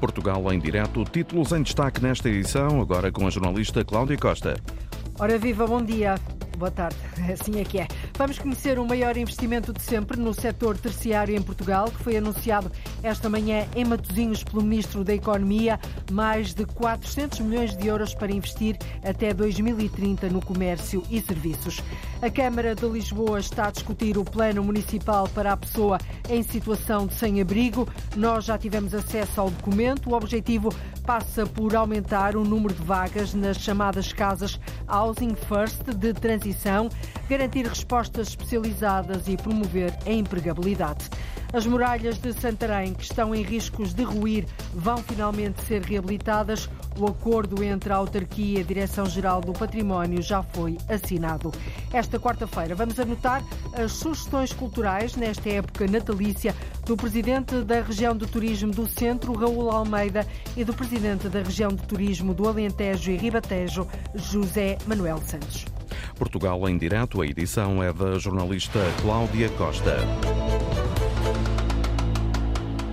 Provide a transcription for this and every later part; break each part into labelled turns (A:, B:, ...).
A: Portugal em direto. Títulos em destaque nesta edição, agora com a jornalista Cláudia Costa.
B: Ora viva, bom dia. Boa tarde, assim é que é. Vamos conhecer o maior investimento de sempre no setor terciário em Portugal, que foi anunciado esta manhã em Matosinhos pelo Ministro da Economia, mais de 400 milhões de euros para investir até 2030 no comércio e serviços. A Câmara de Lisboa está a discutir o plano municipal para a pessoa em situação de sem-abrigo. Nós já tivemos acesso ao documento. O objetivo passa por aumentar o número de vagas nas chamadas casas Housing First de transição, garantir respostas especializadas e promover a empregabilidade. As muralhas de Santarém, que estão em riscos de ruir, vão finalmente ser reabilitadas. O acordo entre a autarquia e a Direção-Geral do Património já foi assinado. Esta quarta-feira vamos anotar as sugestões culturais nesta época natalícia do Presidente da Região de Turismo do Centro, Raul Almeida, e do Presidente da Região de Turismo do Alentejo e Ribatejo, José Manuel Santos.
A: Portugal em direto, a edição é da jornalista Cláudia Costa.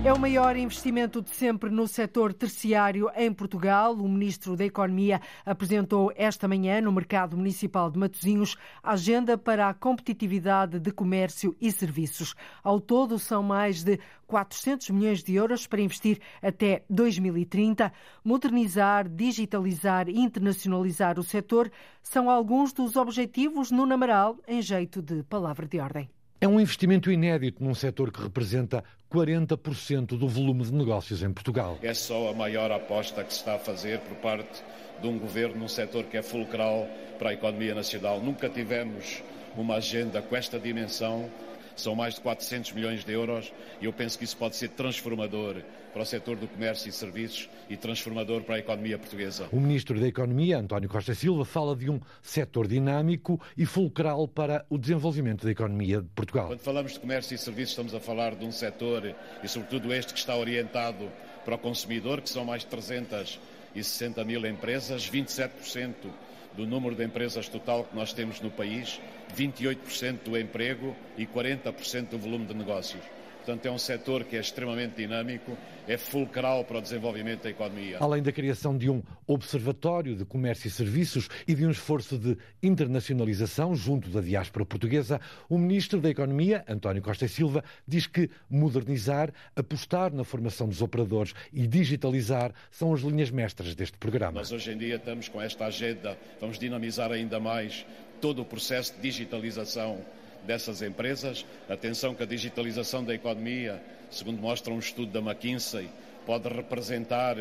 B: É o maior investimento de sempre no setor terciário em Portugal. O Ministro da Economia apresentou esta manhã no Mercado Municipal de Matosinhos a agenda para a competitividade de comércio e serviços. Ao todo, são mais de 400 milhões de euros para investir até 2030. Modernizar, digitalizar e internacionalizar o setor são alguns dos objetivos no Namaral, em jeito de palavra de ordem.
C: É um investimento inédito num setor que representa 40% do volume de negócios em Portugal.
D: É só a maior aposta que se está a fazer por parte de um governo num setor que é fulcral para a economia nacional. Nunca tivemos uma agenda com esta dimensão são mais de 400 milhões de euros e eu penso que isso pode ser transformador para o setor do comércio e serviços e transformador para a economia portuguesa.
C: O Ministro da Economia, António Costa Silva, fala de um setor dinâmico e fulcral para o desenvolvimento da economia de Portugal.
D: Quando falamos de comércio e serviços, estamos a falar de um setor, e sobretudo este que está orientado para o consumidor, que são mais de 360 mil empresas, 27% do número de empresas total que nós temos no país, 28% do emprego e 40% do volume de negócios. Portanto, é um setor que é extremamente dinâmico, é fulcral para o desenvolvimento da economia.
C: Além da criação de um observatório de comércio e serviços e de um esforço de internacionalização junto da diáspora portuguesa, o Ministro da Economia, António Costa e Silva, diz que modernizar, apostar na formação dos operadores e digitalizar são as linhas mestras deste programa.
D: Nós hoje em dia estamos com esta agenda, vamos dinamizar ainda mais todo o processo de digitalização dessas empresas. Atenção que a digitalização da economia, segundo mostra um estudo da McKinsey, pode representar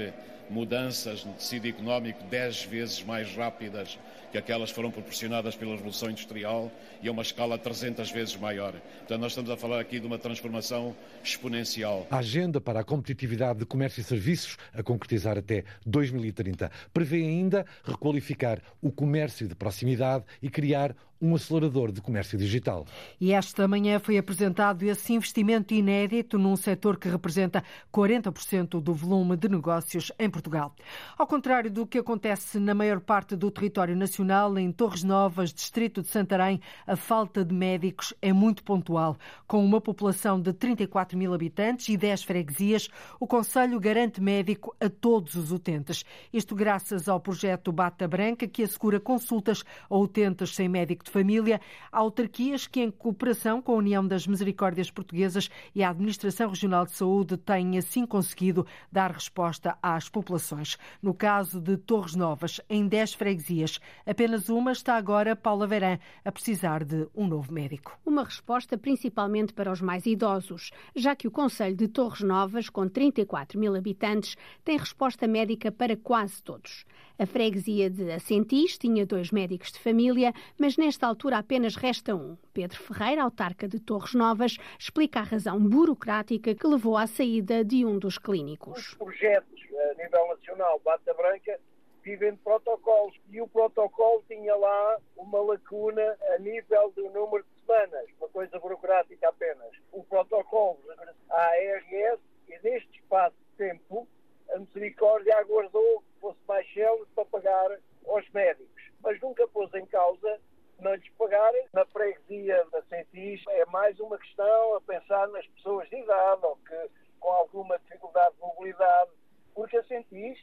D: mudanças no tecido económico dez vezes mais rápidas que aquelas foram proporcionadas pela Revolução Industrial e a uma escala 300 vezes maior. Portanto, nós estamos a falar aqui de uma transformação exponencial.
C: A agenda para a competitividade de comércio e serviços, a concretizar até 2030, prevê ainda requalificar o comércio de proximidade e criar um acelerador de comércio digital.
B: E esta manhã foi apresentado esse investimento inédito num setor que representa 40% do volume de negócios em Portugal. Ao contrário do que acontece na maior parte do território nacional, em Torres Novas, distrito de Santarém, a falta de médicos é muito pontual. Com uma população de 34 mil habitantes e 10 freguesias, o Conselho garante médico a todos os utentes. Isto graças ao projeto Bata Branca, que assegura consultas a utentes sem médico de família, há autarquias que, em cooperação com a União das Misericórdias Portuguesas e a Administração Regional de Saúde, têm assim conseguido dar resposta às populações. No caso de Torres Novas, em 10 freguesias, apenas uma está agora, Paula Verã, a precisar de um novo médico.
E: Uma resposta principalmente para os mais idosos, já que o Conselho de Torres Novas, com 34 mil habitantes, tem resposta médica para quase todos. A freguesia de Assentis tinha dois médicos de família, mas nesta altura apenas resta um. Pedro Ferreira, autarca de Torres Novas, explica a razão burocrática que levou à saída de um dos clínicos.
F: Os projetos a nível nacional Bata Branca vivem de protocolos e o protocolo tinha lá uma lacuna a nível do número de semanas, uma coisa burocrática apenas. O protocolo à ARS e neste espaço de tempo a misericórdia aguardou que fosse Baixelos para pagar aos médicos, mas nunca pôs em causa não lhes pagarem. Na freguesia da Centis é mais uma questão a pensar nas pessoas de idade ou que com alguma dificuldade de mobilidade, porque a Centis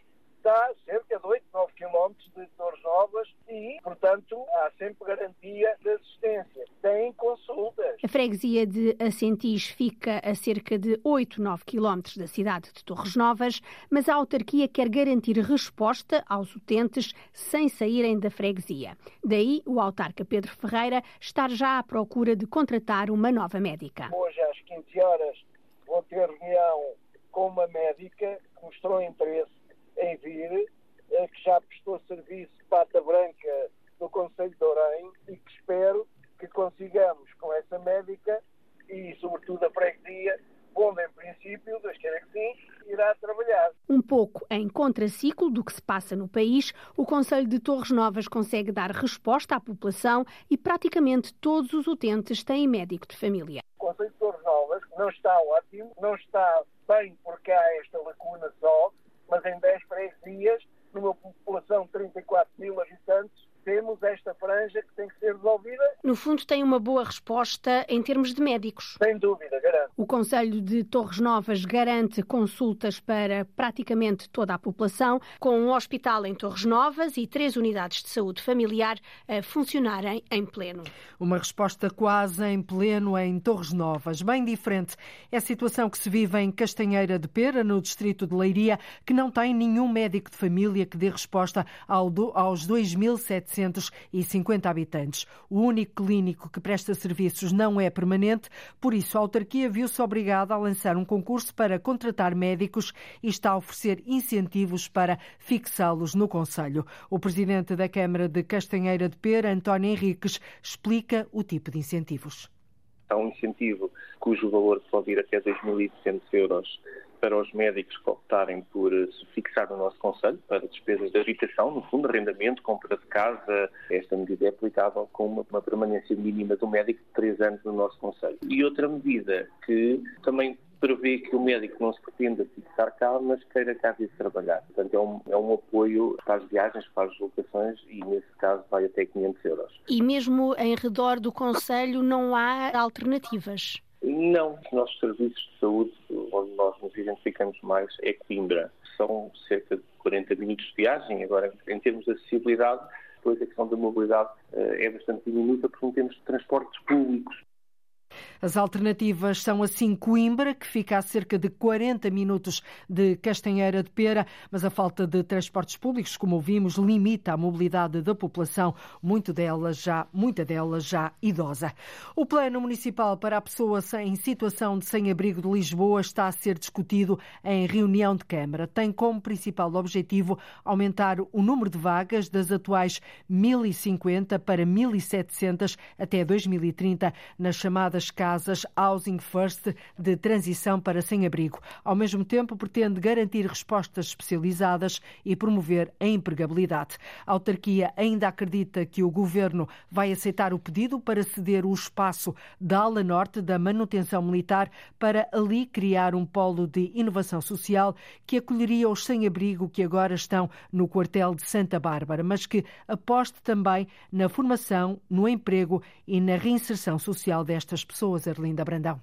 F: Novas e, portanto, há sempre garantia de assistência. Tem consultas.
E: A freguesia de Assentis fica a cerca de 8, 9 quilómetros da cidade de Torres Novas, mas a autarquia quer garantir resposta aos utentes sem saírem da freguesia. Daí o autarca Pedro Ferreira estar já à procura de contratar uma nova médica.
F: Hoje às 15 horas vou ter reunião com uma médica que mostrou interesse em vir, eh, que já prestou serviço de pata branca no Conselho de Orém e que espero que consigamos com essa médica e sobretudo a freguesia, onde em princípio, Deus queira que sim, irá trabalhar.
E: Um pouco em contraciclo do que se passa no país, o Conselho de Torres Novas consegue dar resposta à população e praticamente todos os utentes têm médico de família.
F: O Conselho de Torres Novas não está ótimo, não está bem porque há esta lacuna só, mas em 10 freguesias, numa população de 34 mil habitantes, temos esta franja que tem que ser resolvida.
E: No fundo, tem uma boa resposta em termos de médicos.
F: Sem dúvida, garanto.
E: O Conselho de Torres Novas garante consultas para praticamente toda a população, com um hospital em Torres Novas e três unidades de saúde familiar a funcionarem em pleno.
B: Uma resposta quase em pleno em Torres Novas. Bem diferente é a situação que se vive em Castanheira de Pera, no distrito de Leiria, que não tem nenhum médico de família que dê resposta aos 2.700 450 habitantes. O único clínico que presta serviços não é permanente, por isso a autarquia viu-se obrigada a lançar um concurso para contratar médicos e está a oferecer incentivos para fixá-los no Conselho. O presidente da Câmara de Castanheira de Pera, António Henriques, explica o tipo de incentivos.
G: Há um incentivo cujo valor pode ir até 2.200 euros para os médicos que optarem por se fixar no nosso Conselho para despesas de habitação, no fundo, arrendamento, compra de casa. Esta medida é aplicável com uma, uma permanência mínima do médico de três anos no nosso Conselho. E outra medida que também prevê que o médico não se pretenda fixar cá, mas queira cá vir trabalhar. Portanto, é um, é um apoio para as viagens, para as locações e, nesse caso, vai até 500 euros.
E: E mesmo em redor do Conselho não há alternativas?
G: Não, os nossos serviços de saúde, onde nós nos identificamos mais, é Coimbra. São cerca de 40 minutos de viagem. Agora, em termos de acessibilidade, depois a questão da mobilidade eh, é bastante diminuta porque não temos transportes públicos
B: as alternativas são assim Coimbra, que fica a cerca de 40 minutos de Castanheira de Pera, mas a falta de transportes públicos, como ouvimos, limita a mobilidade da população, muito dela já, muita delas já idosa. O plano municipal para a pessoa em situação de sem-abrigo de Lisboa está a ser discutido em reunião de Câmara. Tem como principal objetivo aumentar o número de vagas das atuais 1.050 para 1.700 até 2030 nas chamadas casas Housing First de transição para sem-abrigo. Ao mesmo tempo, pretende garantir respostas especializadas e promover a empregabilidade. A autarquia ainda acredita que o governo vai aceitar o pedido para ceder o espaço da ala norte da manutenção militar para ali criar um polo de inovação social que acolheria os sem-abrigo que agora estão no quartel de Santa Bárbara, mas que aposte também na formação, no emprego e na reinserção social destas pessoas, Arlinda Brandão.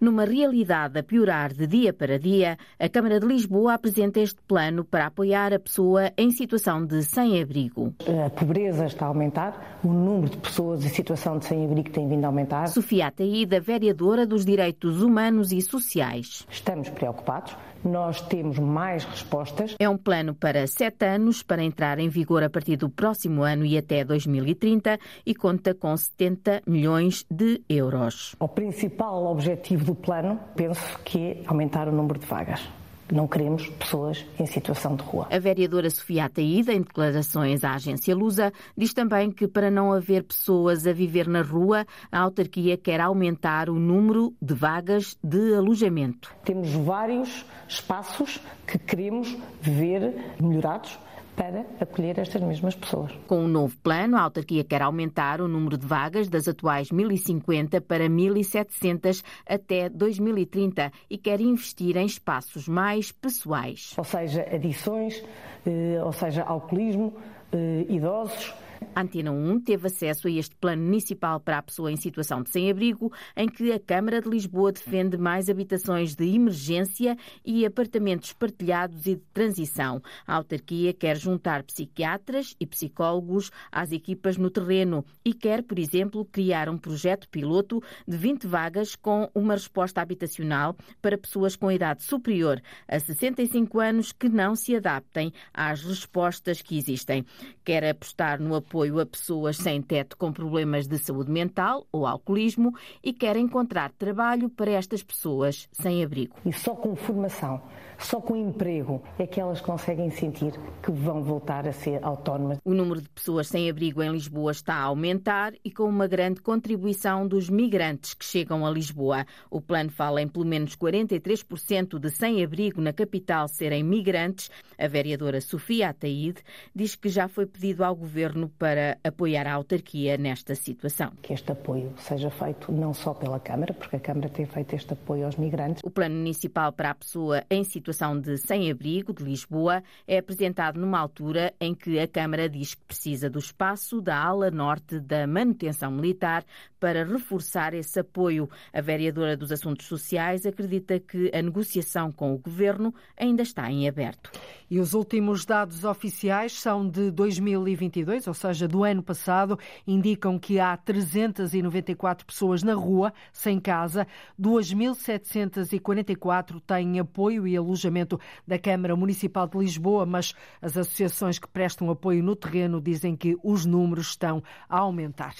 H: Numa realidade a piorar de dia para dia, a Câmara de Lisboa apresenta este plano para apoiar a pessoa em situação de sem-abrigo.
I: A pobreza está a aumentar, o número de pessoas em situação de sem-abrigo tem vindo a aumentar.
H: Sofia Ataída, vereadora dos Direitos Humanos e Sociais.
I: Estamos preocupados nós temos mais respostas.
H: É um plano para sete anos, para entrar em vigor a partir do próximo ano e até 2030 e conta com 70 milhões de euros.
I: O principal objetivo do plano, penso que é aumentar o número de vagas. Não queremos pessoas em situação de rua.
H: A vereadora Sofia Ataída, em declarações à agência Lusa, diz também que para não haver pessoas a viver na rua, a autarquia quer aumentar o número de vagas de alojamento.
I: Temos vários espaços que queremos ver melhorados para acolher estas mesmas pessoas.
H: Com o um novo plano, a autarquia quer aumentar o número de vagas das atuais 1.050 para 1.700 até 2030 e quer investir em espaços mais pessoais.
I: Ou seja, adições, eh, ou seja, alcoolismo, eh, idosos,
H: Antena 1 teve acesso a este plano municipal para a pessoa em situação de sem-abrigo, em que a Câmara de Lisboa defende mais habitações de emergência e apartamentos partilhados e de transição. A autarquia quer juntar psiquiatras e psicólogos às equipas no terreno e quer, por exemplo, criar um projeto piloto de 20 vagas com uma resposta habitacional para pessoas com idade superior a 65 anos que não se adaptem às respostas que existem. Quer apostar no apoio apoio a pessoas sem teto com problemas de saúde mental ou alcoolismo e quer encontrar trabalho para estas pessoas sem abrigo.
I: E só com formação só com emprego é que elas conseguem sentir que vão voltar a ser autónomas.
H: O número de pessoas sem abrigo em Lisboa está a aumentar e com uma grande contribuição dos migrantes que chegam a Lisboa. O plano fala em pelo menos 43% de sem-abrigo na capital serem migrantes. A vereadora Sofia Ataíde diz que já foi pedido ao governo para apoiar a autarquia nesta situação.
I: Que este apoio seja feito não só pela Câmara, porque a Câmara tem feito este apoio aos migrantes.
H: O plano municipal para a pessoa em situação de sem-abrigo de Lisboa é apresentado numa altura em que a Câmara diz que precisa do espaço da ala norte da manutenção militar para reforçar esse apoio. A vereadora dos Assuntos Sociais acredita que a negociação com o governo ainda está em aberto.
B: E os últimos dados oficiais são de 2022, ou seja, do ano passado, indicam que há 394 pessoas na rua, sem casa, 2.744 têm apoio e alojamento da Câmara Municipal de Lisboa, mas as associações que prestam apoio no terreno dizem que os números estão a aumentar.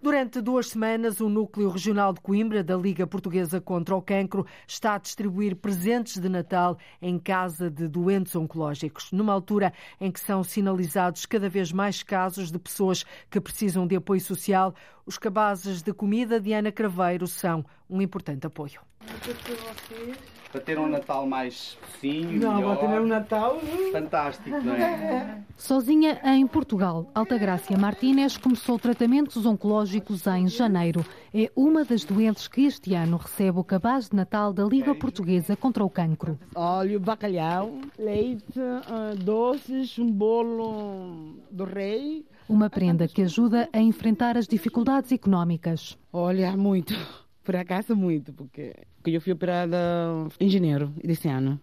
B: Durante duas semanas, o Núcleo Regional de Coimbra, da Liga Portuguesa contra o Cancro, está a distribuir presentes de Natal em casa de doentes oncológicos, numa altura em que são sinalizados cada vez mais casos de pessoas que precisam de apoio social. Os cabazes de comida de Ana Craveiro são um importante apoio
J: para ter um Natal mais fofinho.
K: Não,
J: melhor.
K: para ter um Natal.
J: Fantástico, não é?
L: Sozinha em Portugal, Altagracia Martínez começou tratamentos oncológicos em janeiro. É uma das doentes que este ano recebe o cabaz de Natal da Liga Portuguesa contra o Cancro.
K: Óleo, bacalhau, leite, ah, doces, um bolo do rei.
L: Uma prenda que ajuda a enfrentar as dificuldades económicas.
K: Olha, muito. Por acaso, muito, porque eu fui operada em janeiro desse ano.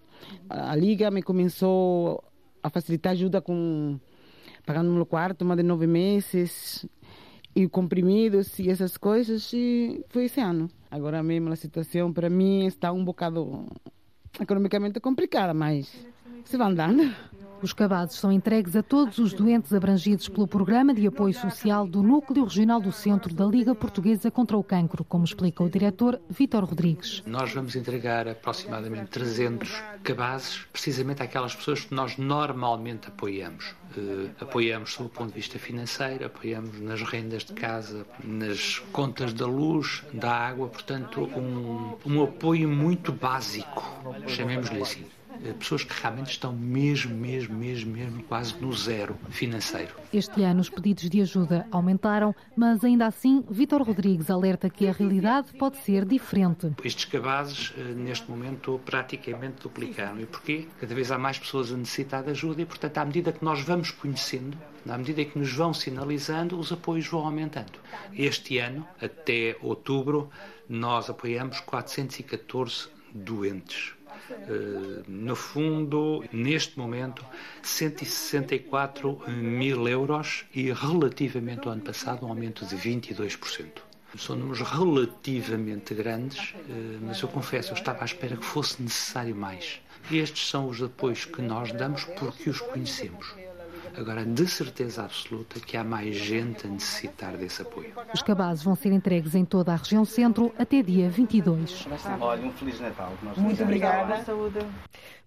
K: A Liga me começou a facilitar ajuda com pagando no quarto, mais de nove meses, e comprimidos e essas coisas, e foi esse ano. Agora mesmo a situação para mim está um bocado economicamente complicada, mas se vai andando.
L: Os cabazes são entregues a todos os doentes abrangidos pelo Programa de Apoio Social do Núcleo Regional do Centro da Liga Portuguesa contra o Cancro, como explica o diretor Vítor Rodrigues.
M: Nós vamos entregar aproximadamente 300 cabazes, precisamente àquelas pessoas que nós normalmente apoiamos. Uh, apoiamos sob o ponto de vista financeiro, apoiamos nas rendas de casa, nas contas da luz, da água, portanto, um, um apoio muito básico, chamemos-lhe assim. Eh, pessoas que realmente estão mesmo, mesmo, mesmo, mesmo quase no zero financeiro.
L: Este ano os pedidos de ajuda aumentaram, mas ainda assim Vítor Rodrigues alerta que a realidade pode ser diferente.
M: Estes cabazes eh, neste momento praticamente duplicaram. E porquê? Cada vez há mais pessoas a necessitar de ajuda e, portanto, à medida que nós vamos conhecendo, à medida que nos vão sinalizando, os apoios vão aumentando. Este ano, até outubro, nós apoiamos 414 doentes eh, no fundo, neste momento, 164 mil euros e relativamente ao ano passado um aumento de 22%. São números relativamente grandes, eh, mas eu confesso, eu estava à espera que fosse necessário mais. Estes são os apoios que nós damos porque os conhecemos. Agora, de certeza absoluta que há mais gente a necessitar desse apoio.
L: Os cabazes vão ser entregues em toda a região centro até dia 22.
J: Olha, um Feliz Natal.
K: Muito obrigada. Saúde.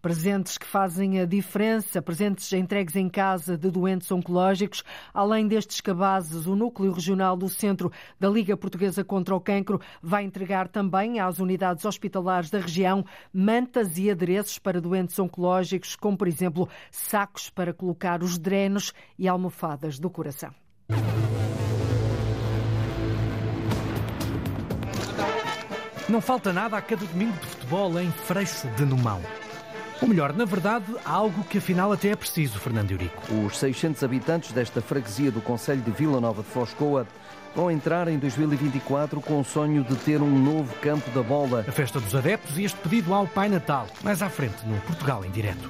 B: Presentes que fazem a diferença, presentes entregues em casa de doentes oncológicos. Além destes cabazes, o Núcleo Regional do Centro da Liga Portuguesa contra o Cancro vai entregar também às unidades hospitalares da região mantas e adereços para doentes oncológicos, como, por exemplo, sacos para colocar os drenos e almofadas do coração.
N: Não falta nada a cada domingo de futebol em Freixo de Numão. Ou melhor, na verdade, há algo que afinal até é preciso, Fernando Eurico.
O: Os 600 habitantes desta freguesia do Conselho de Vila Nova de Foscoa vão entrar em 2024 com o sonho de ter um novo campo da bola.
N: A festa dos adeptos e este pedido ao Pai Natal, mais à frente no Portugal em direto.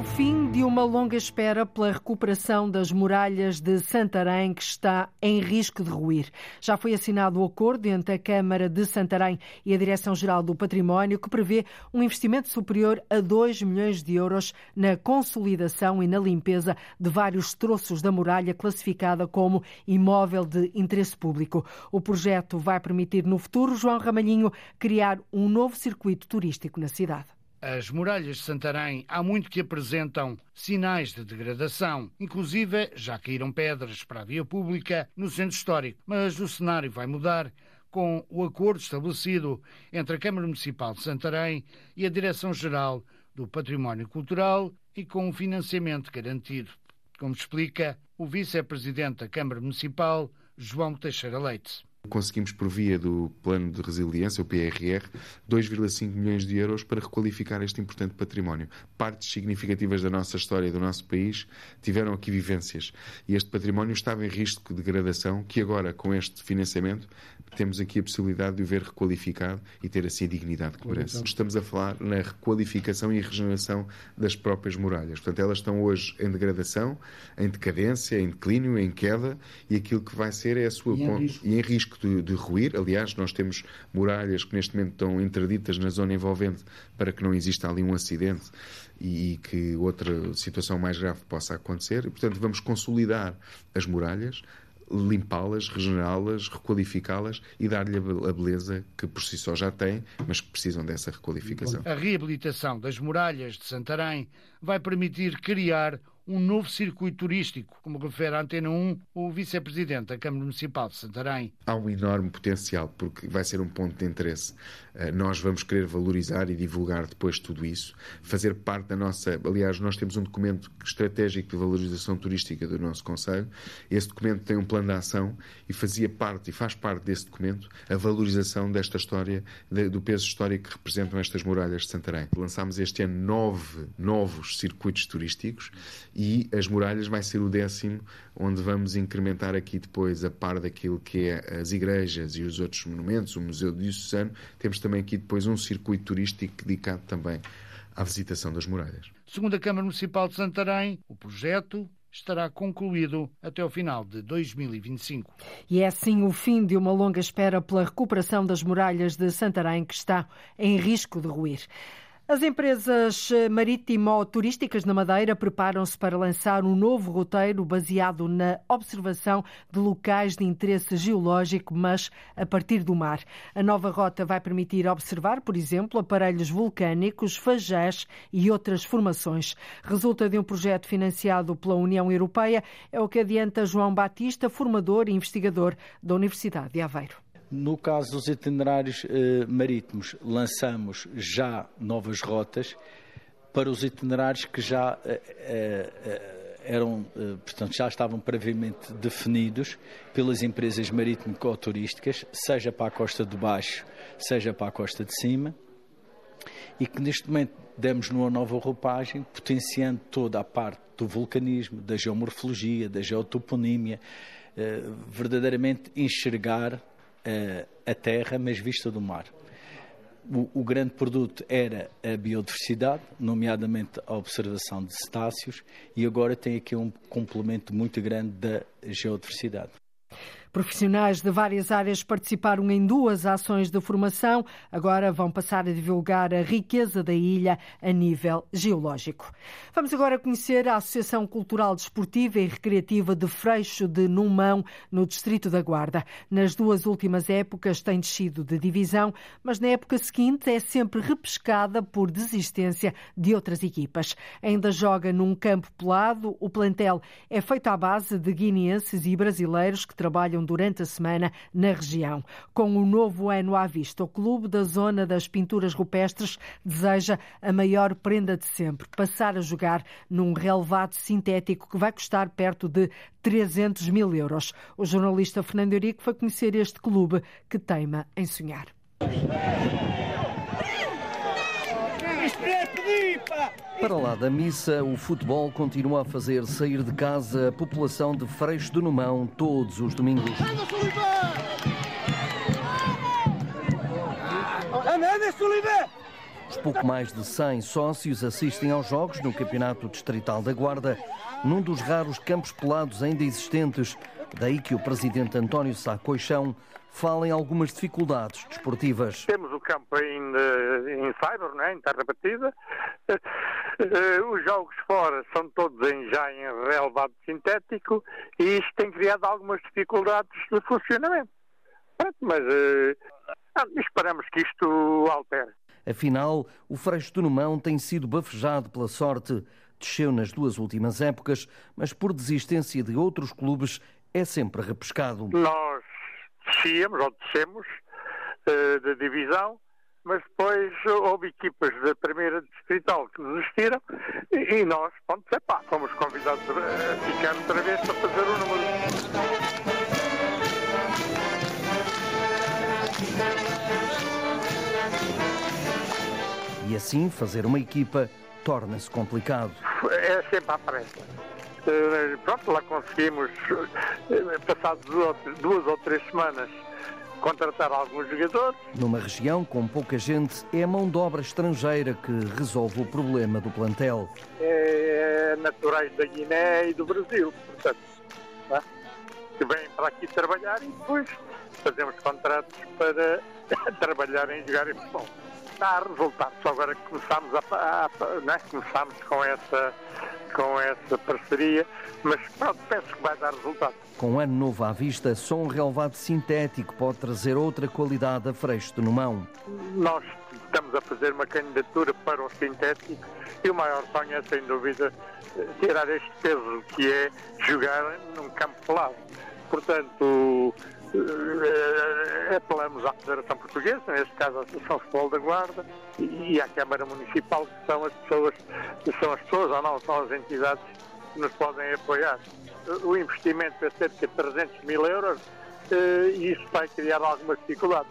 B: O fim de uma longa espera pela recuperação das muralhas de Santarém, que está em risco de ruir. Já foi assinado o acordo entre a Câmara de Santarém e a Direção-Geral do Património, que prevê um investimento superior a 2 milhões de euros na consolidação e na limpeza de vários troços da muralha classificada como imóvel de interesse público. O projeto vai permitir no futuro, João Ramalhinho, criar um novo circuito turístico na cidade.
P: As muralhas de Santarém há muito que apresentam sinais de degradação. Inclusive, já caíram pedras para a via pública no centro histórico. Mas o cenário vai mudar com o acordo estabelecido entre a Câmara Municipal de Santarém e a Direção-Geral do Património Cultural e com o financiamento garantido. Como explica o vice-presidente da Câmara Municipal, João Teixeira Leite.
Q: Conseguimos, por via do Plano de Resiliência, o PRR, 2,5 milhões de euros para requalificar este importante património. Partes significativas da nossa história e do nosso país tiveram aqui vivências e este património estava em risco de degradação, que agora, com este financiamento, temos aqui a possibilidade de o ver requalificado e ter assim a dignidade que merece. Estamos a falar na requalificação e regeneração das próprias muralhas. Portanto, elas estão hoje em degradação, em decadência, em declínio, em queda e aquilo que vai ser é a sua... E em risco, e em risco de, de ruir. Aliás, nós temos muralhas que neste momento estão interditas na zona envolvente para que não exista ali um acidente e, e que outra situação mais grave possa acontecer. E, portanto, vamos consolidar as muralhas, limpá-las, regenerá-las, requalificá-las e dar-lhe a beleza que por si só já tem, mas que precisam dessa requalificação.
P: A reabilitação das muralhas de Santarém vai permitir criar um novo circuito turístico, como refere a Antena 1 o vice-presidente da Câmara Municipal de Santarém.
Q: Há um enorme potencial, porque vai ser um ponto de interesse. Eh, nós vamos querer valorizar e divulgar depois tudo isso, fazer parte da nossa. Aliás, nós temos um documento estratégico de valorização turística do nosso Conselho. Esse documento tem um plano de ação e fazia parte e faz parte desse documento a valorização desta história, do peso histórico que representam estas muralhas de Santarém. Lançámos este ano nove novos circuitos turísticos e as muralhas vai ser o décimo, onde vamos incrementar aqui depois, a par daquilo que é as igrejas e os outros monumentos, o Museu Diocesano, temos também aqui depois um circuito turístico dedicado também à visitação das muralhas.
P: Segundo a Câmara Municipal de Santarém, o projeto estará concluído até o final de 2025.
B: E é assim o fim de uma longa espera pela recuperação das muralhas de Santarém, que está em risco de ruir. As empresas eh, marítimo-turísticas na Madeira preparam-se para lançar um novo roteiro baseado na observação de locais de interesse geológico, mas a partir do mar. A nova rota vai permitir observar, por exemplo, aparelhos vulcânicos, fajés e outras formações. Resulta de um projeto financiado pela União Europeia, é o que adianta João Batista, formador e investigador da Universidade de Aveiro.
R: No caso dos itinerários eh, marítimos, lançamos já novas rotas para os itinerários que já eh, eh, eram, eh, portanto, já estavam previamente definidos pelas empresas marítimo-turísticas, seja para a costa de baixo, seja para a costa de cima, e que neste momento demos numa nova roupagem, potenciando toda a parte do vulcanismo, da geomorfologia, da geotoponímia, eh, verdadeiramente enxergar a terra, mas vista do mar. O, o, grande produto era a biodiversidade, nomeadamente a observação de cetáceos, e agora tem aqui um complemento muito grande da geodiversidade.
B: Profissionais de várias áreas participaram em duas ações de formação. Agora vão passar a divulgar a riqueza da ilha a nível geológico. Vamos agora conhecer a Associação Cultural Desportiva e Recreativa de Freixo de Numão, no Distrito da Guarda. Nas duas últimas épocas tem descido de divisão, mas na época seguinte é sempre repescada por desistência de outras equipas. Ainda joga num campo pelado. O plantel é feito à base de guineenses e brasileiros que trabalham trabalham durante a semana na região. Com o novo ano à vista, o Clube da Zona das Pinturas Rupestres deseja a maior prenda de sempre, passar a jogar num relevado sintético que vai custar perto de 300 mil euros. O jornalista Fernando Eurico foi conhecer este clube que teima em sonhar.
O: Para lá da missa, o futebol continua a fazer sair de casa a população de Freixo do Numão todos os domingos. Os pouco mais de 100 sócios assistem aos jogos no Campeonato Distrital da Guarda, num dos raros campos pelados ainda existentes. Daí que o presidente António Sá Coixão fala em algumas dificuldades desportivas.
S: Temos o campo ainda em cyber, né, em terra batida. Eh, os jogos fora são todos em, já em relevado sintético e isto tem criado algumas dificuldades de funcionamento. Mas uh, esperamos que isto altere.
O: Afinal, o Freixo do Numão tem sido bafejado pela sorte. Desceu nas duas últimas épocas, mas por desistência de outros clubes é sempre repescado.
S: Nós descíamos ou descemos uh, de divisão, mas depois houve equipas da primeira distrital que desistiram e, e nós, pronto, epá, fomos convidados a ficar outra vez para fazer o número.
O: E assim fazer uma equipa torna-se complicado.
S: É sempre à pressa. Uh, pronto, lá conseguimos, uh, passados duas ou três semanas, contratar alguns jogadores.
O: Numa região com pouca gente, é a mão de obra estrangeira que resolve o problema do plantel.
S: É, naturais da Guiné e do Brasil, portanto, é? que vêm para aqui trabalhar e depois fazemos contratos para trabalhar em jogar em futebol dar resultados. Só agora que começámos, a, a, né? começámos com, essa, com essa parceria, mas pronto, penso que vai dar resultados.
O: Com ano novo à vista, só um relevado sintético pode trazer outra qualidade a Freixo de Numão.
S: Nós estamos a fazer uma candidatura para o sintético e o maior sonho é, sem dúvida, tirar este peso que é jogar num campo pelado. Portanto, apelamos à Federação Portuguesa, neste caso à Associação Futebol da Guarda, e à Câmara Municipal, que são as pessoas, que são as pessoas ou não, são as entidades que nos podem apoiar. O investimento é cerca de 300 mil euros eh, e isso vai criar algumas dificuldades.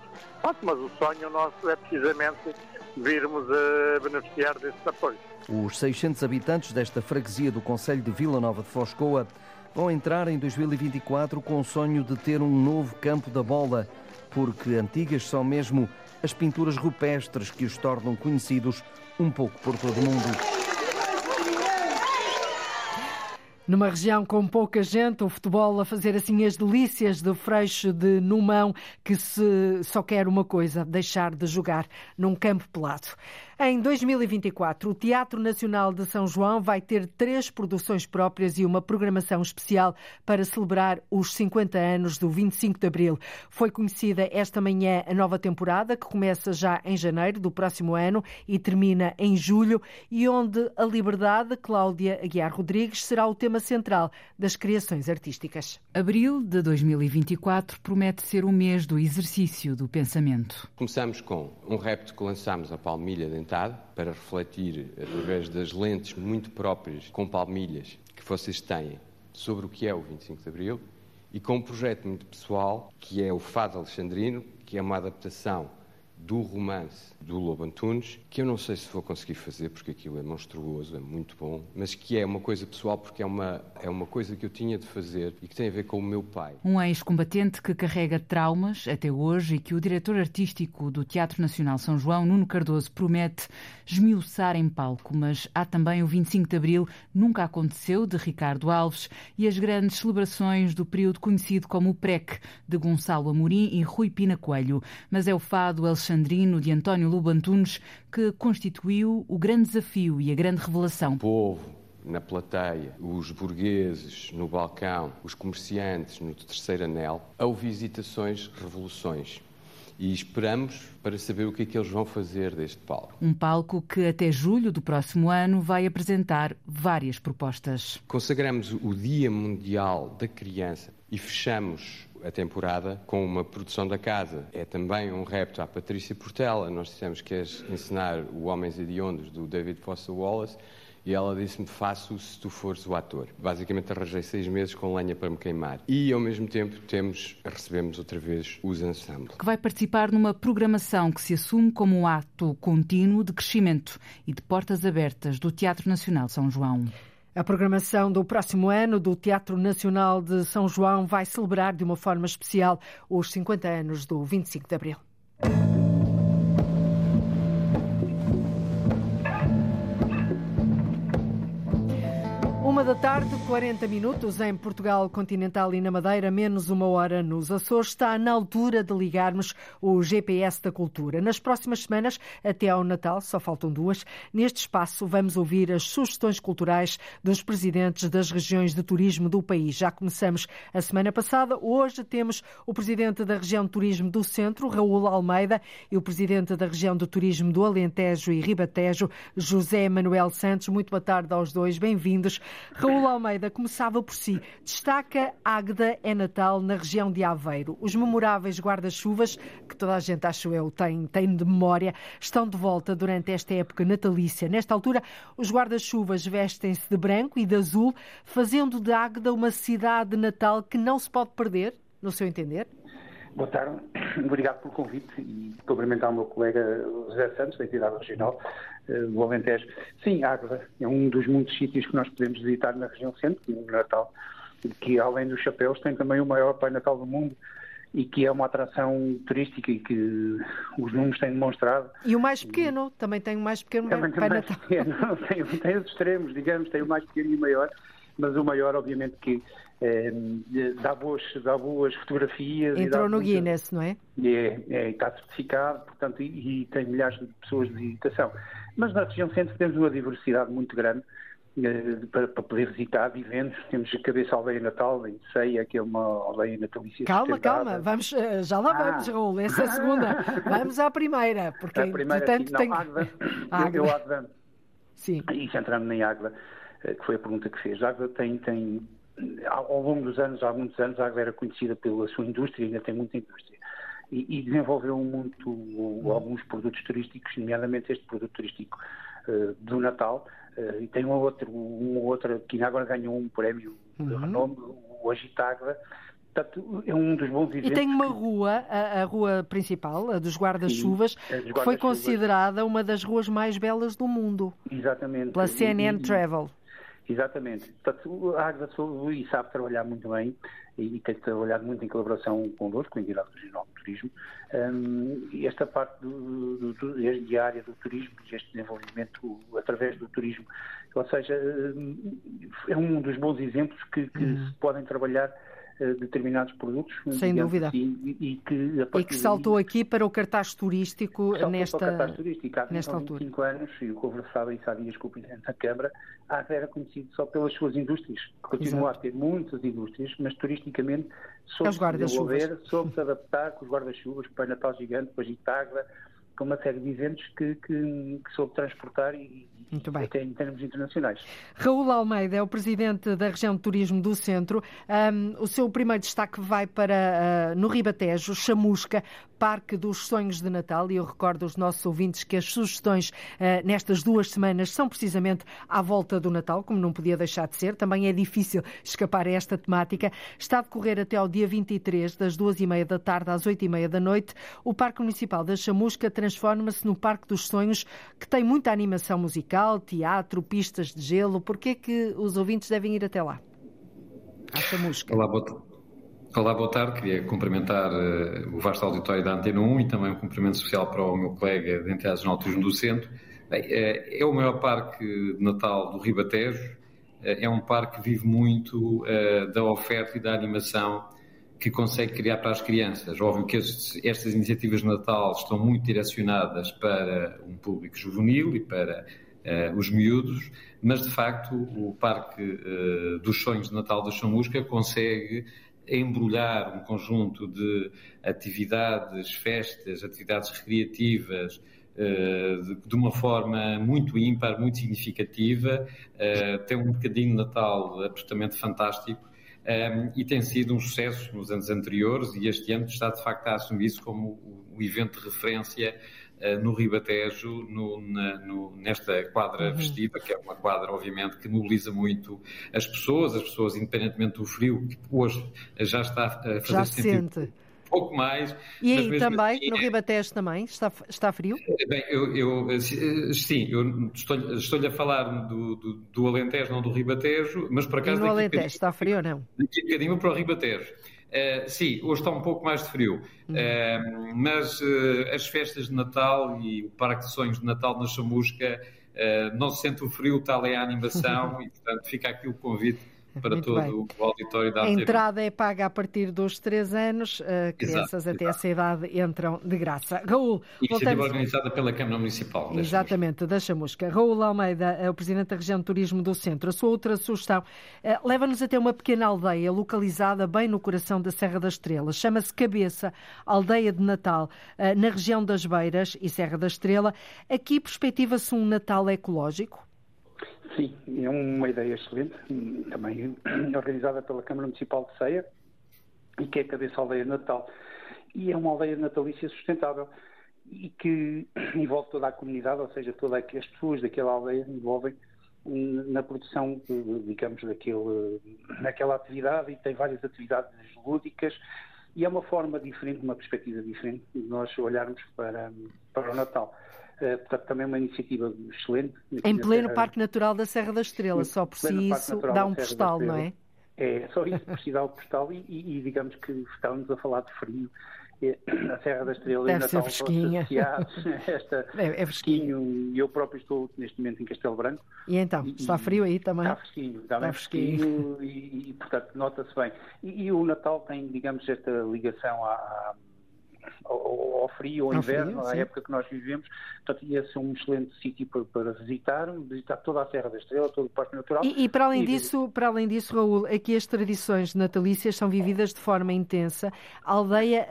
S: Mas o sonho nosso é precisamente virmos a beneficiar desse apoio.
O: Os 600 habitantes desta freguesia do Conselho de Vila Nova de Foscoa vão entrar em 2024 com o sonho de ter um novo campo da bola, porque antigas são mesmo as pinturas rupestres que os tornam conhecidos um pouco por todo o mundo.
B: Numa região com pouca gente, o futebol a fazer assim as delícias do freixo de Numão, que se só quer uma coisa, deixar de jogar num campo pelado. Em 2024, o Teatro Nacional de São João vai ter três produções próprias e uma programação especial para celebrar os 50 anos do 25 de Abril. Foi conhecida esta manhã a nova temporada, que começa já em janeiro do próximo ano e termina em julho, e onde a liberdade, Cláudia Aguiar Rodrigues, será o tema central das criações artísticas.
T: Abril de 2024 promete ser o mês do exercício do pensamento.
U: Começamos com um repto que lançámos a Palmilha dentro para refletir, através das lentes muito próprias, com palmilhas, que vocês têm, sobre o que é o 25 de Abril, e com um projeto muito pessoal, que é o Fado Alexandrino, que é uma adaptação do romance do Lobo Antunes, que eu não sei se vou conseguir fazer porque aquilo é monstruoso, é muito bom, mas que é uma coisa pessoal porque é uma, é uma coisa que eu tinha de fazer e que tem a ver com o meu pai.
T: Um ex-combatente que carrega traumas até hoje e que o diretor artístico do Teatro Nacional São João, Nuno Cardoso, promete esmiuçar em palco, mas há também o 25 de Abril, nunca aconteceu, de Ricardo Alves, e as grandes celebrações do período conhecido como o PREC, de Gonçalo Amorim e Rui Pina Coelho. Mas é o fado alexandrino de António Lobo Antunes que constituiu o grande desafio e a grande revelação.
U: O povo na plateia, os burgueses no balcão, os comerciantes no terceiro anel, ao visitações, revoluções. E esperamos para saber o que é que eles vão fazer deste palco.
T: Um palco que até julho do próximo ano vai apresentar várias propostas.
U: Consagramos o Dia Mundial da Criança e fechamos a temporada com uma produção da casa. É também um repto à Patrícia Portela. Nós dissemos que é ensinar o Homens Hediondos do David Foster Wallace E ela disse-me: Faço se tu fores o ator. Basicamente, arranjei seis meses com lenha para me queimar. E, ao mesmo tempo, temos, recebemos outra vez os ensembles.
T: Que vai participar numa programação que se assume como um ato contínuo de crescimento e de portas abertas do Teatro Nacional São João.
B: A programação do próximo ano do Teatro Nacional de São João vai celebrar de uma forma especial os 50 anos do 25 de Abril. Uma da tarde, 40 minutos em Portugal continental e na Madeira, menos uma hora nos Açores. Está na altura de ligarmos o GPS da cultura. Nas próximas semanas, até ao Natal, só faltam duas, neste espaço vamos ouvir as sugestões culturais dos presidentes das regiões de turismo do país. Já começamos a semana passada. Hoje temos o presidente da região de turismo do Centro, Raul Almeida, e o presidente da região de turismo do Alentejo e Ribatejo, José Manuel Santos. Muito boa tarde aos dois. Bem-vindos. Raul Almeida começava por si. Destaca Águeda é Natal na região de Aveiro. Os memoráveis guarda-chuvas, que toda a gente, acho eu, tem, tem de memória, estão de volta durante esta época natalícia. Nesta altura, os guarda-chuvas vestem-se de branco e de azul, fazendo de Águeda uma cidade natal que não se pode perder, no seu entender?
V: Boa tarde, obrigado pelo convite e cumprimentar o meu colega José Santos, da entidade regional do Alentejo. Sim, Águeda é um dos muitos sítios que nós podemos visitar na região centro, no Natal, que além dos chapéus tem também o maior Pai Natal do mundo e que é uma atração turística e que os números têm demonstrado.
B: E o mais pequeno, também tem o mais pequeno
V: também
B: Pai
V: mais
B: Natal.
V: Pequeno. tem, tem os extremos, digamos, tem o mais pequeno e o maior, mas o maior, obviamente, que é, dá, boas, dá boas fotografias.
B: Entrou no
V: muita,
B: Guinness, não é?
V: É, é está certificado, portanto, e, e, tem milhares de pessoas de visitação. Mas na região centro temos uma diversidade muito grande eh, para, para, poder visitar, vivendo. Temos a cabeça aldeia natal, em Ceia, que é uma aldeia natalícia.
B: Calma, calma, vamos, eh, já lá vamos, ah. Raul, essa é a segunda. vamos à primeira, porque
V: a primeira,
B: tanto
V: sim,
B: tem...
V: não, Águeda, Águeda. Eu, Águeda,
B: Sim.
V: E centrando em Águeda, que foi a pergunta que fez. Águeda tem, tem ao longo dos anos, há muitos anos, a Águeda era conhecida pela sua indústria, ainda tem muita indústria, e, e desenvolveu muito uhum. alguns produtos turísticos, nomeadamente este produto turístico uh, do Natal, uh, e tem uma outra, uma outra que agora ganhou um prémio uhum. de renome, o Agitágueda, Portanto, é um dos bons exemplos.
B: E tem uma rua, a, a rua principal, a dos guarda-chuvas, guarda que foi considerada uma das ruas mais belas do mundo.
V: Exatamente.
B: Pela CNN
V: e,
B: Travel.
V: Exatamente. Portanto, a Águeda e sabe trabalhar muito bem e tem trabalhado muito em colaboração connosco, com a Entidade Regional de Turismo. Um, esta parte do, do, do, diária do turismo, este desenvolvimento através do turismo, ou seja, é um dos bons exemplos que, que uhum. se podem trabalhar determinados produtos.
B: Sem dúvida.
V: Assim, e, que,
B: e que saltou daí, aqui para o cartaz turístico nesta,
V: para o cartaz turístico. Há
B: nesta
V: 25
B: altura.
V: anos, e eu conversava isso há dias com o Presidente da Câmara, a AVE era conhecido só pelas suas indústrias. Continua Exato. a ter muitas indústrias, mas turisticamente soube se desenvolver, soube se adaptar com os guarda-chuvas, Pai Natal Gigante, com a Gitagra, com uma série de eventos que, que, que soube transportar e,
B: muito bem.
V: Até em termos internacionais.
B: Raul Almeida é o presidente da região de turismo do Centro. Um, o seu primeiro destaque vai para uh, no Ribatejo, Chamusca, Parque dos Sonhos de Natal. E eu recordo aos nossos ouvintes que as sugestões uh, nestas duas semanas são precisamente à volta do Natal, como não podia deixar de ser. Também é difícil escapar a esta temática. Está a decorrer até ao dia 23, das duas e meia da tarde às oito e meia da noite. O Parque Municipal da Chamusca transforma-se no Parque dos Sonhos, que tem muita animação musical, teatro, pistas de gelo. Por que é que os ouvintes devem ir até lá? À Chamusca.
W: Olá, boa Olá, boa tarde. Queria cumprimentar uh, o vasto auditório da Antena 1 e também um cumprimento especial para o meu colega de Entidades no Autismo do Centro. Bem, uh, é o maior parque de Natal do Ribatejo. Uh, é um parque que vive muito da oferta e da animação que consegue criar para as crianças. Óbvio que estes, estas iniciativas de Natal estão muito direcionadas para um público juvenil e para os miúdos, mas de facto o Parque dos Sonhos de Natal da Chamusca consegue embrulhar um conjunto de atividades, festas, atividades recreativas eh, de uma forma muito ímpar, muito significativa. Tem um bocadinho de Natal absolutamente fantástico eh, e tem sido um sucesso nos anos anteriores e este ano está de facto a assumir-se como o evento de referência no Ribatejo, no, na, no, nesta quadra uhum. festiva, que é uma quadra, obviamente, que mobiliza muito as pessoas, as pessoas, independentemente do frio, que hoje já está a fazer
B: já se sente
W: pouco mais.
B: E aí também, assim, no é- Ribatejo também, está, está frio?
W: Bem, eu, eu sim, eu estou-lhe estou a falar do, do, do, Alentejo, não do Ribatejo, mas por acaso...
B: E no Alentejo está frio ou não?
W: Daqui a bocadinho para o Ribatejo. Uh, sim, hoje está um pouco mais de frio, uh, mas uh, as festas de Natal e o Parque de Sonhos de Natal na Chamusca não se sente o frio, tal é a animação e, portanto, fica aqui o convite para Muito todo bem. o auditório da
B: A entrada é paga a partir dos 3 anos, uh, crianças exato, até exato. essa idade entram de graça. Raul,
W: Iniciativa voltamos... organizada pela Câmara Municipal.
B: Exatamente, da Chamusca. Raul Almeida, é o Presidente da Região de Turismo do Centro. A sua outra sugestão uh, leva-nos até uma pequena aldeia localizada bem no coração da Serra da Estrela. Chama-se Cabeça, Aldeia de Natal, uh, na região das Beiras e Serra da Estrela. Aqui perspectiva-se um Natal ecológico?
V: Sim, é uma ideia excelente, também organizada pela Câmara Municipal de Ceia, e que é a cabeça aldeia de Natal. E é uma aldeia natalícia sustentável e que envolve toda a comunidade, ou seja, todas as pessoas daquela aldeia envolvem na produção, digamos, daquele, daquela atividade e tem várias atividades lúdicas e é uma forma diferente, uma perspectiva diferente de nós olharmos para, para o Natal. Uh, portanto, também é uma iniciativa excelente.
B: Em pleno Parque Natural da Serra da Estrela, só por si isso dá um postal, não é?
V: É, só isso por si dá um postal e, e, e, digamos que estávamos a falar de frio. É, a Serra da Estrela
B: Deve e Natal ser fresquinha.
V: esta é, é fresquinho. E eu próprio estou neste momento em Castelo Branco.
B: E então, está frio aí também?
V: Está fresquinho, está, bem fresquinho, fresquinho e, e, portanto nota-se bem. E, e, o Natal tem, digamos, esta ligação à ao, ao frio, ao, ao inverno, frio, à época que nós vivemos. Portanto, ia ser um excelente sítio para, para, visitar, visitar toda a Serra da Estrela, todo o Parque Natural.
B: E, e para além e, disso, para além disso, Raul, aqui as tradições natalícias são vividas de forma intensa. A aldeia,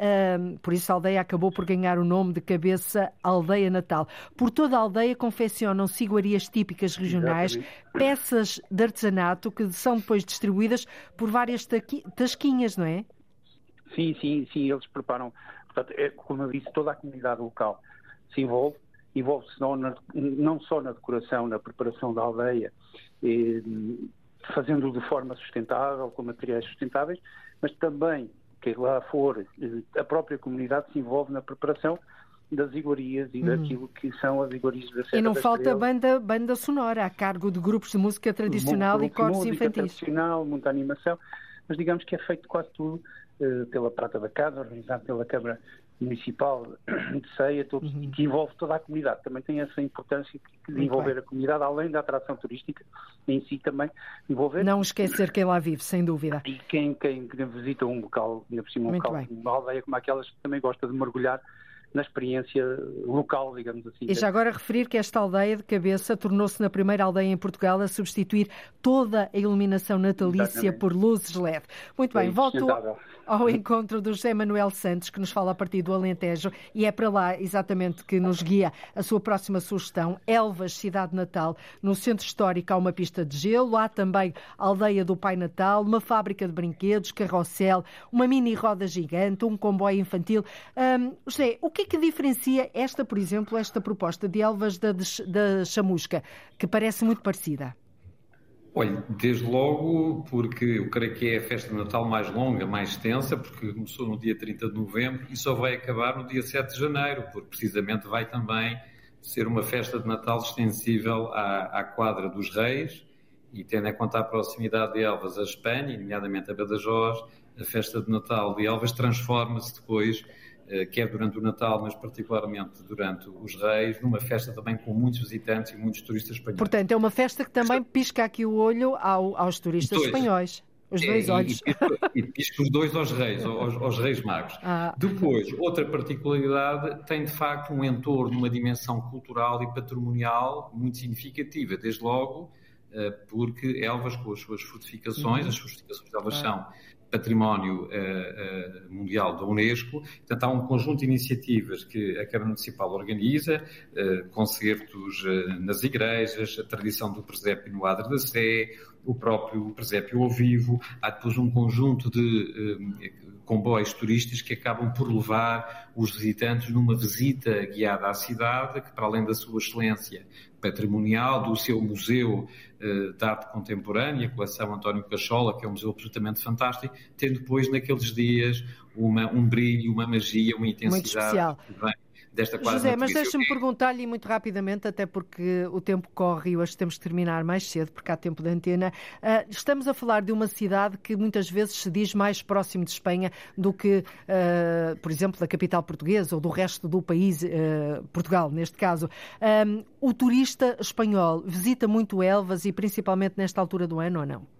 B: por isso a aldeia acabou por ganhar o nome de cabeça Aldeia Natal. Por toda a aldeia confeccionam-se iguarias típicas regionais, Exatamente. peças de artesanato que são depois distribuídas por várias tasquinhas, não é?
V: Sim, sim, sim, eles preparam Portanto, é, como eu disse, toda a comunidade local se envolve, envolve-se não, não, só na decoração, na preparação da aldeia, eh, fazendo de forma sustentável, com materiais sustentáveis, mas também, que lá for, eh, a própria comunidade se envolve na preparação das iguarias e hum. daquilo que são as iguarias da Serra
B: E não falta banda, banda sonora a cargo de grupos de música tradicional e corpos infantis.
V: tradicional, muita animação, mas digamos que é feito quase tudo pela Prata da Casa, organizado pela Câmara Municipal de Ceia, todos, uhum. que envolve toda a comunidade. Também tem essa importância de envolver bem. a comunidade, além da atração turística em si também. Envolver...
B: Não esquecer quem lá vive, sem dúvida.
V: E quem, quem visita um local, ainda por cima um local, uma aldeia como aquelas, também gosta de mergulhar na experiência local, digamos assim.
B: E já agora referir que esta aldeia de cabeça tornou-se na primeira aldeia em Portugal a substituir toda a iluminação natalícia Exatamente. por luzes LED. Muito bem, é volto ao encontro do José Manuel Santos, que nos fala a partir do Alentejo, e é para lá exatamente que nos guia a sua próxima sugestão, Elvas, Cidade Natal. No centro histórico há uma pista de gelo, há também a aldeia do Pai Natal, uma fábrica de brinquedos, carrossel, uma mini roda gigante, um comboio infantil. Um, José, o que é que diferencia esta, por exemplo, esta proposta de Elvas da, da Chamusca, que parece muito parecida?
W: Olha, desde logo, porque eu creio que é a festa de Natal mais longa, mais extensa, porque começou no dia 30 de novembro e só vai acabar no dia 7 de janeiro, porque precisamente vai também ser uma festa de Natal extensível à, à quadra dos Reis e tendo em conta a proximidade de Elvas a Espanha, nomeadamente a Badajoz, a festa de Natal de Elvas transforma-se depois quer durante o Natal, mas particularmente durante os Reis, numa festa também com muitos visitantes e muitos turistas espanhóis.
B: Portanto, é uma festa que também pisca aqui o olho ao, aos turistas dois. espanhóis. Os dois é, olhos.
W: E, e, pisca os dois aos reis, aos, aos reis magos. Ah. Depois, outra particularidade, tem de facto um entorno, uma dimensão cultural e patrimonial muito significativa. Desde logo, eh, porque Elvas, com as suas fortificações, uhum. as fortificações de Elvas ah. são Património uh, uh, Mundial da Unesco. Portanto, há um conjunto de iniciativas que a Câmara Municipal organiza, uh, concertos nas igrejas, a tradição do presépio no Adre da Sé, o próprio presépio ao vivo, há depois um conjunto de comboios turísticos que acabam por levar os visitantes numa visita guiada à cidade, que para além da sua excelência patrimonial, do seu museu eh, de arte contemporânea, a coleção António Cachola, que é um museu absolutamente fantástico, tem depois naqueles dias uma, um brilho, uma magia, uma intensidade desta quadra
B: José, mas deixa-me perguntar-lhe muito rapidamente, até porque o tempo corre e hoje temos de terminar mais cedo, porque há tempo de antena. Uh, estamos a falar de uma cidade que muitas vezes se diz mais próximo de Espanha do que, uh, por exemplo, da capital portuguesa ou do resto do país, uh, Portugal, neste caso. Um, o turista espanhol visita muito Elvas e principalmente nesta altura do ano ou não?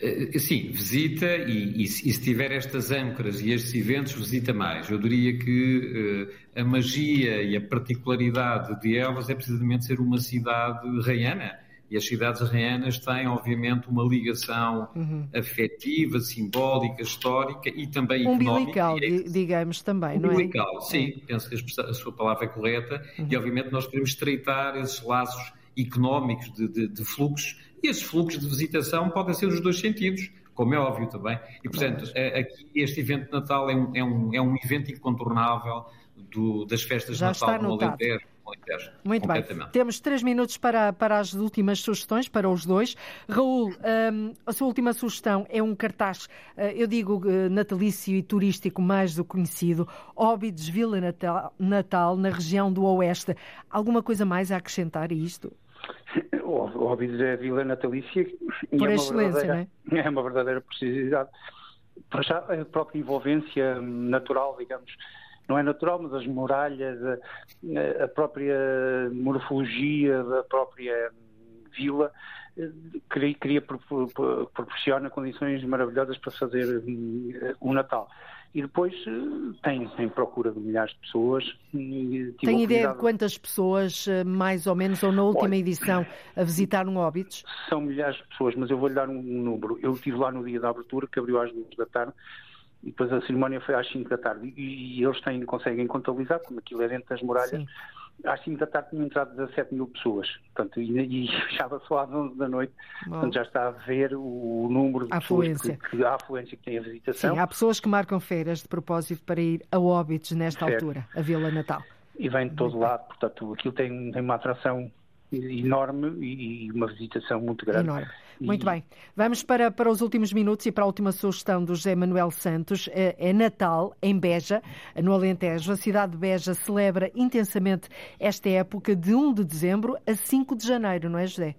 W: Eh, sim, visita e, e, se tiver estas âncoras e estes eventos, visita mais. Eu diria que uh, a magia e a particularidade de Elvas é precisamente ser uma cidade reiana. E as cidades reianas têm, obviamente, uma ligação uhum. afetiva, simbólica, histórica e também
B: umbilical,
W: económica.
B: digamos também, não
W: é? Umbilical, sim. É. Penso que a sua palavra é correta. Uhum. E, obviamente, nós queremos estreitar esses laços económicos de, de, de fluxos e esses fluxos de visitação podem ser os dois sentidos, como é óbvio também. E, portanto, é, aqui este evento de Natal é um, é um, é um evento incontornável do, das festas
B: Já
W: de Natal no
B: Alentejo. Muito bem. Temos três minutos para, para as últimas sugestões, para os dois. Raul, um, a sua última sugestão é um cartaz, uh, eu digo uh, natalício e turístico mais do conhecido, Óbidos Vila Natal, Natal, na região do Oeste. Alguma coisa mais a acrescentar a isto?
V: O Óbidos é a vila natalícia.
B: Por é excelência, não é?
V: É uma verdadeira precisidade. Para já, a própria envolvência natural, digamos, não é natural, mas as muralhas, a, a própria morfologia da própria vila, queria, queria proporciona condições maravilhosas para fazer eh, o Natal. E depois eh, tem, tem procura de milhares de pessoas.
B: Tem ideia de quantas pessoas, eh, mais ou menos, ou na última Olha, edição, a visitaram Óbitos?
V: São milhares de pessoas, mas eu vou-lhe dar um, um número. Eu estive lá no dia da abertura, que abriu às duas da tarde, e depois a cerimónia foi às 5 da tarde. E, e eles têm, conseguem contabilizar, como aquilo é dentro das muralhas, Sim. às 5 da tarde tinham entrado 17 mil pessoas. Portanto, e, e fechava só às 11 da noite. Bom. Portanto, já está a ver o, número de a pessoas. Que, que, a afluência que tem a visitação.
B: Sim, há pessoas que marcam feiras de propósito para ir a Óbidos nesta certo. altura, a Vila Natal.
V: E vem de todo lado, portanto, aquilo tem, tem uma atração enorme e uma visitação muito grande.
B: Enorme. Muito bem. Vamos para, para os últimos minutos e para a última sugestão do José Manuel Santos. É, é Natal, em Beja, no Alentejo. A cidade de Beja celebra intensamente esta época de 1 de dezembro a 5 de janeiro, não é, José?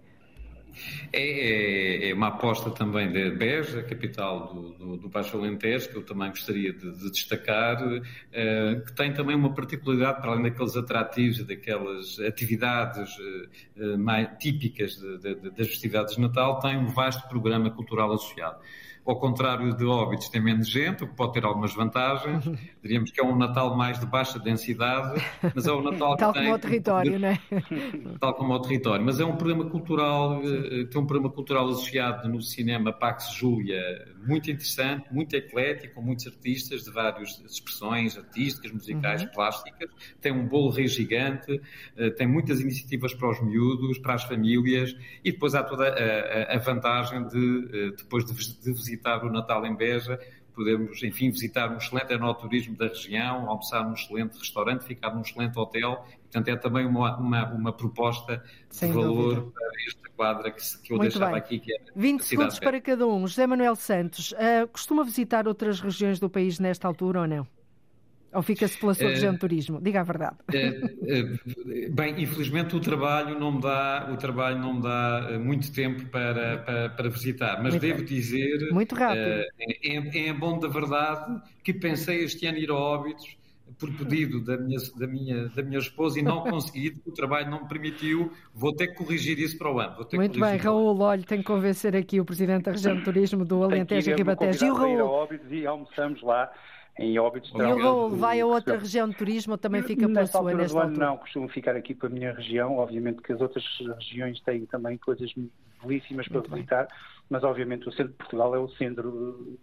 W: É, é, é, uma aposta também da Beja, capital do, do, do, Baixo Alentejo, que eu também gostaria de, de destacar, uh, que tem também uma particularidade, para além daqueles atrativos e daquelas atividades uh, mais típicas de, de, das festividades de Natal, tem um vasto programa cultural associado ao contrário de Óbidos, tem menos gente, o que pode ter algumas vantagens. Diríamos que é um Natal mais de baixa densidade, mas é um Natal
B: Tal
W: que
B: como tem... o território, não é?
W: Tal como o território. Mas é um programa cultural, eh, tem um programa cultural associado no cinema Pax Júlia, muito interessante, muito eclético, com muitos artistas de várias expressões artísticas, musicais, uhum. plásticas. Tem um bolo rei gigante, eh, tem muitas iniciativas para os miúdos, para as famílias, e depois há toda a, a, a vantagem de, eh, depois de, de visitar visitar o Natal em Beja, podemos, enfim, visitar um excelente enoturismo da região, almoçar num excelente restaurante, ficar num excelente hotel. Portanto, é também uma, uma, uma proposta Sem de valor dúvida. para esta quadra que, que eu Muito deixava bem. aqui. Que é
B: 20 segundos para cada um. José Manuel Santos, uh, costuma visitar outras regiões do país nesta altura ou não? Ou fica-se pela sua região de turismo? Diga a verdade.
W: bem, infelizmente o trabalho não me dá, o trabalho não me dá eh, muito tempo para, para, para visitar, mas muito devo bem. dizer,
B: muito rápido.
W: É, é bom da verdade que pensei este ano ir a Óbidos por pedido da minha, da, minha, da minha esposa e não consegui, porque o trabalho não me permitiu. Vou ter que corrigir isso para o ano.
B: Muito bem, Raul, olha, tenho que convencer aqui o Presidente da Região de Turismo do Alentejo e Ribatejo.
V: E o Raul? Óbidos e almoçamos lá em Óbidos.
B: E o Raul vai a outra região de turismo ou também fica para a sua
V: altura
B: nesta
V: altura? Não, costumo ficar aqui para a minha região. Obviamente que as outras regiões têm também coisas belíssimas para Muito visitar, bem. mas obviamente o centro de Portugal é o centro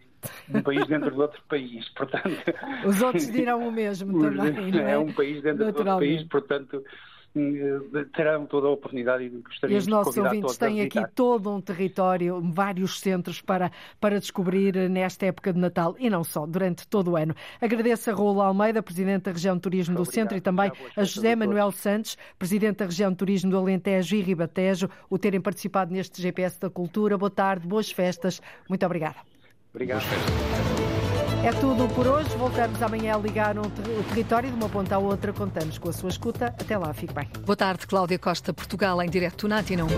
V: de um país dentro de outro país, portanto...
B: Os outros dirão o mesmo também,
V: É? é? um país dentro de outro país, portanto terão toda a oportunidade e gostaria
B: E os nossos ouvintes têm aqui todo um território, vários centros para, para descobrir nesta época de Natal e não só, durante todo o ano. Agradeço a Raul Almeida, Presidente da Região de Turismo do Centro, e também a José Manuel Santos, Presidente da Região de Turismo do Alentejo e Ribatejo, o terem participado neste GPS da Cultura. Boa tarde, boas festas. Muito obrigada.
V: Obrigado.
B: É tudo por hoje. Voltamos amanhã a ligar o território de uma ponta à outra. Contamos com a sua escuta. Até lá, fique bem.
X: Boa tarde, Cláudia Costa, Portugal, em direto na Antena 1.